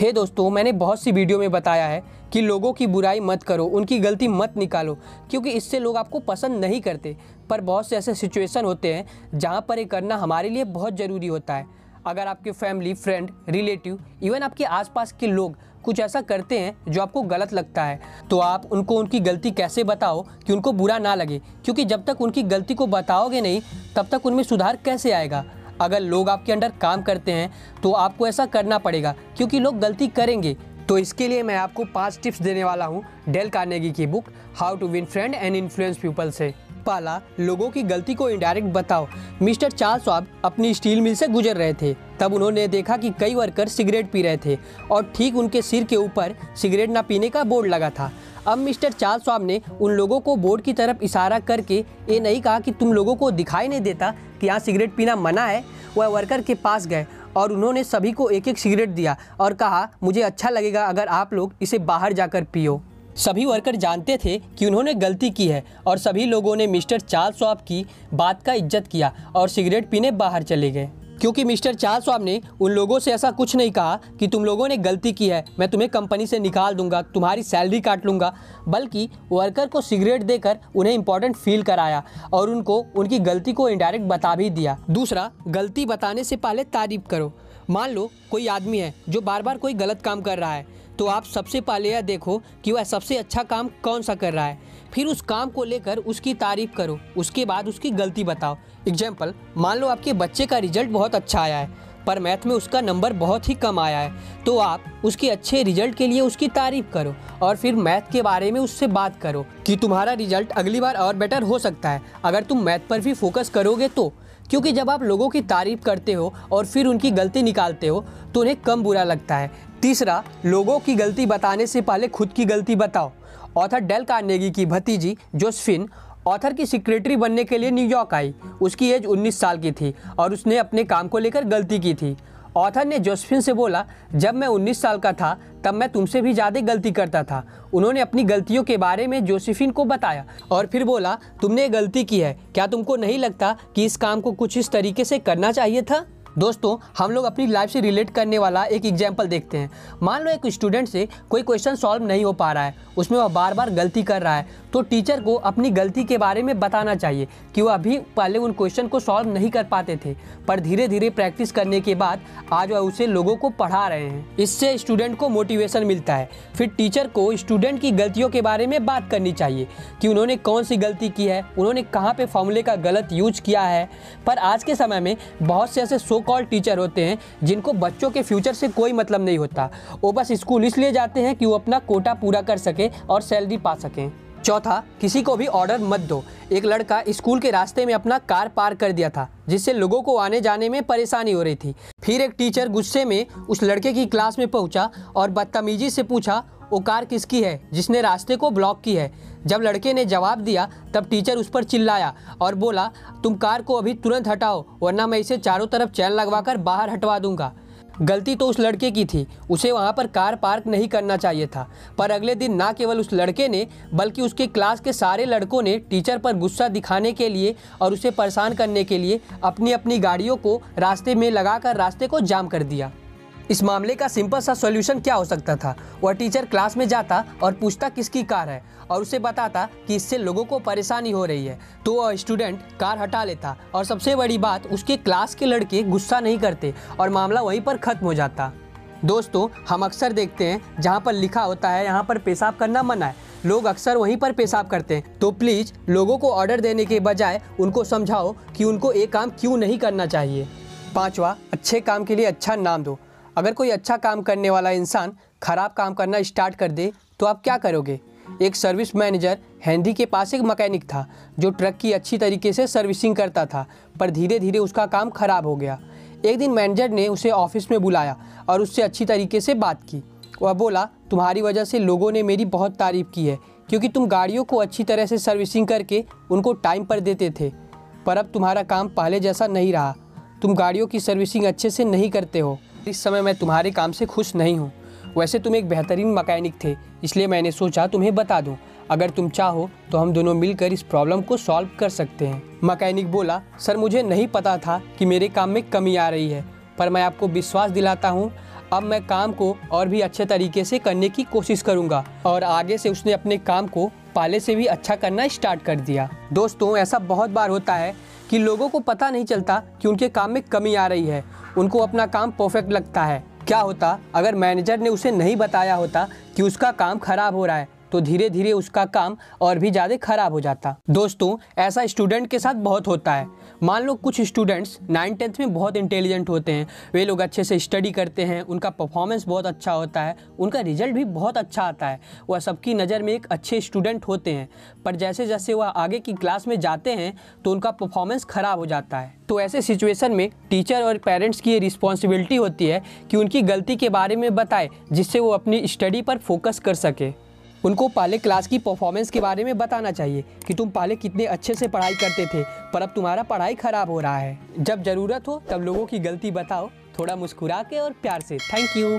हे hey दोस्तों, मैंने बहुत सी वीडियो में बताया है कि लोगों की बुराई मत करो, उनकी गलती मत निकालो, क्योंकि इससे लोग आपको पसंद नहीं करते। पर बहुत से ऐसे सिचुएशन होते हैं, जहाँ पर ये करना हमारे लिए बहुत ज़रूरी होता है। अगर आपके फैमिली फ्रेंड रिलेटिव इवन आपके आसपास के लोग कुछ ऐसा करते हैं जो आपको गलत लगता है तो आप उनको उनकी गलती कैसे बताओ कि उनको बुरा ना लगे? क्योंकि जब तक उनकी गलती को बताओगे नहीं, तब तक उनमें सुधार कैसे आएगा? अगर लोग आपके अंडर काम करते हैं तो आपको ऐसा करना पड़ेगा, क्योंकि लोग गलती करेंगे। तो इसके लिए मैं आपको पाँच टिप्स देने वाला हूँ डेल कार्नेगी की book, how to win friend and influence people से। पहला लोगों की गलती को इनडायरेक्ट बताओ। मिस्टर चार्ल्स स्वाब अपनी स्टील मिल से गुजर रहे थे। तब उन्होंने देखा कि कई वर्कर सिगरेट पी रहे थे और ठीक उनके सिर के ऊपर सिगरेट ना पीने का बोर्ड लगा था। अब मिस्टर चार्ल्स स्वाब ने उन लोगों को बोर्ड की तरफ़ इशारा करके ये नहीं कहा कि तुम लोगों को दिखाई नहीं देता कि यहाँ सिगरेट पीना मना है। वह वर्कर के पास गए और उन्होंने सभी को एक एक सिगरेट दिया और कहा, मुझे अच्छा लगेगा अगर आप लोग इसे बाहर जाकर पियो। सभी वर्कर जानते थे कि उन्होंने गलती की है और सभी लोगों ने मिस्टर चार्ल्स स्वाब की बात का इज़्ज़त किया और सिगरेट पीने बाहर चले गए। क्योंकि मिस्टर चार्ल्स स्वाब ने उन लोगों से ऐसा कुछ नहीं कहा कि तुम लोगों ने गलती की है, मैं तुम्हें कंपनी से निकाल दूँगा, तुम्हारी सैलरी काट लूँगा, बल्कि वर्कर को सिगरेट देकर उन्हें इंपॉर्टेंट फील कराया और उनको, उनकी गलती को इनडायरेक्ट बता भी दिया। दूसरा, गलती बताने से पहले तारीफ़ करो। मान लो, कोई आदमी है जो बार बार कोई गलत काम कर रहा है। तो आप सबसे पहले यह देखो कि वह सबसे अच्छा काम कौन सा कर रहा है। फिर उस काम को लेकर उसकी तारीफ़ करो, उसके बाद उसकी गलती बताओ। एग्ज़ाम्पल मान लो आपके बच्चे का रिज़ल्ट बहुत अच्छा आया है, पर मैथ में उसका नंबर बहुत ही कम आया है तो आप उसके अच्छे रिज़ल्ट के लिए उसकी तारीफ़ करो और फिर मैथ के बारे में उससे बात करो कि तुम्हारा रिज़ल्ट अगली बार और बेटर हो सकता है। अगर तुम मैथ पर भी फोकस करोगे तो क्योंकि जब आप लोगों की तारीफ़ करते हो और फिर उनकी गलती निकालते हो तो उन्हें कम बुरा लगता है। तीसरा, लोगों की गलती बताने से पहले खुद की गलती बताओ। ऑथर डेल कार्नेगी की भतीजी जोसफिन, ऑथर की सेक्रेटरी बनने के लिए न्यूयॉर्क आई। उसकी एज 19 साल की थी और उसने अपने काम को लेकर गलती की थी। ऑथर ने जोसफिन से बोला, जब मैं 19 साल का था, तब मैं तुमसे भी ज़्यादा गलती करता था। उन्होंने अपनी गलतियों के बारे में जोसेफिन को बताया और फिर बोला, तुमने गलती की है। क्या तुमको नहीं लगता कि इस काम को कुछ इस तरीके से करना चाहिए था? दोस्तों, हम लोग अपनी लाइफ से रिलेट करने वाला एक एग्ज़ाम्पल देखते हैं। मान लो एक स्टूडेंट से कोई क्वेश्चन सॉल्व नहीं हो पा रहा है, उसमें वह बार बार गलती कर रहा है तो टीचर को अपनी गलती के बारे में बताना चाहिए कि वह अभी पहले उन क्वेश्चन को सॉल्व नहीं कर पाते थे, पर धीरे धीरे प्रैक्टिस करने के बाद आज वह उसे लोगों को पढ़ा रहे हैं। इससे स्टूडेंट को मोटिवेशन मिलता है। फिर टीचर को स्टूडेंट की गलतियों के बारे में बात करनी चाहिए कि उन्होंने कौन सी गलती की है, उन्होंने कहाँ पर फॉर्मूले का गलत यूज़ किया है। पर आज के समय में बहुत से ऐसे सो कॉल टीचर होते हैं, जिनको बच्चों के फ्यूचर से कोई मतलब नहीं होता। वो बस स्कूल इसलिए जाते हैं कि वो अपना कोटा पूरा कर सके और सैलरी पा सकें। चौथा, किसी को भी ऑर्डर मत दो। एक लड़का स्कूल के रास्ते में अपना कार पार कर दिया था, जिससे लोगों को आने जाने में परेशानी हो रही थी। फिर एक टीचर गुस्से में उस लड़के की क्लास में पहुँचा और बदतमीजी से पूछा वो कार किसकी है? जिसने रास्ते को ब्लॉक की है। जब लड़के ने जवाब दिया, तब टीचर उस पर चिल्लाया और बोला, तुम कार को अभी तुरंत हटाओ, वरना मैं इसे चारों तरफ़ चैन लगवाकर बाहर हटवा दूँगा। गलती तो उस लड़के की थी। उसे वहाँ पर कार पार्क नहीं करना चाहिए था। पर अगले दिन ना केवल उस लड़के ने, बल्कि उसके क्लास के सारे लड़कों ने टीचर पर गुस्सा दिखाने के लिए और उसे परेशान करने के लिए अपनी अपनी गाड़ियों को रास्ते में लगाकर रास्ते को जाम कर दिया। इस मामले का सिंपल सा सॉल्यूशन क्या हो सकता था? वह टीचर क्लास में जाता और पूछता किसकी कार है और उसे बताता कि इससे लोगों को परेशानी हो रही है। तो वह स्टूडेंट कार हटा लेता और सबसे बड़ी बात, उसके क्लास के लड़के गुस्सा नहीं करते और मामला वहीं पर ख़त्म हो जाता। दोस्तों, हम अक्सर देखते हैं, जहाँ पर लिखा होता है, यहाँ पर पेशाब करना मना है। लोग अक्सर वहीं पर पेशाब करते हैं। तो प्लीज़ लोगों को ऑर्डर देने के बजाय उनको समझाओ कि उनको एक काम क्यों नहीं करना चाहिए। पांचवा, अच्छे काम के लिए अच्छा नाम दो। अगर कोई अच्छा काम करने वाला इंसान खराब काम करना स्टार्ट कर दे तो आप क्या करोगे? एक सर्विस मैनेजर हैंडी के पास एक मैकेनिक था, जो ट्रक की अच्छी तरीके से सर्विसिंग करता था, पर धीरे धीरे उसका काम खराब हो गया। एक दिन मैनेजर ने उसे ऑफ़िस में बुलाया और उससे अच्छी तरीके से बात की। वह बोला, तुम्हारी वजह से लोगों ने मेरी बहुत तारीफ़ की है, क्योंकि तुम गाड़ियों को अच्छी तरह से सर्विसिंग करके उनको टाइम पर देते थे, पर अब तुम्हारा काम पहले जैसा नहीं रहा। तुम गाड़ियों की सर्विसिंग अच्छे से नहीं करते हो। इस समय मैं तुम्हारे काम से खुश नहीं हूँ। वैसे तुम एक बेहतरीन मकैनिक थे, इसलिए मैंने सोचा तुम्हें बता दूँ। अगर तुम चाहो तो हम दोनों मिलकर इस प्रॉब्लम को सॉल्व कर सकते हैं। मकैनिक बोला, सर, मुझे नहीं पता था कि मेरे काम में कमी आ रही है, पर मैं आपको विश्वास दिलाता हूँ, अब मैं काम को और भी अच्छे तरीके से करने की कोशिश करूँगा और आगे से उसने अपने काम को पहले से भी अच्छा करना स्टार्ट कर दिया। दोस्तों, ऐसा बहुत बार होता है कि लोगों को पता नहीं चलता कि उनके काम में कमी आ रही है। उनको अपना काम परफेक्ट लगता है। क्या होता? अगर मैनेजर ने उसे नहीं बताया होता कि उसका काम खराब हो रहा है तो धीरे धीरे उसका काम और भी ज़्यादा खराब हो जाता। दोस्तों, ऐसा स्टूडेंट के साथ बहुत होता है। मान लो कुछ स्टूडेंट्स नाइन टेंथ में बहुत इंटेलिजेंट होते हैं, वे लोग अच्छे से स्टडी करते हैं, उनका परफॉर्मेंस बहुत अच्छा होता है, उनका रिज़ल्ट भी बहुत अच्छा आता है, वह सबकी नज़र में एक अच्छे स्टूडेंट होते हैं, पर जैसे जैसे वह आगे की क्लास में जाते हैं तो उनका परफॉर्मेंस ख़राब हो जाता है। तो ऐसे सिचुएशन में टीचर और पेरेंट्स की ये रिस्पॉन्सिबिलिटी होती है कि उनकी गलती के बारे में बताए, जिससे वो अपनी स्टडी पर फोकस कर सके। उनको पहले क्लास की परफॉर्मेंस के बारे में बताना चाहिए कि तुम पहले कितने अच्छे से पढ़ाई करते थे, पर अब तुम्हारा पढ़ाई ख़राब हो रहा है। जब ज़रूरत हो, तब लोगों की गलती बताओ, थोड़ा मुस्कुरा के और प्यार से। Thank you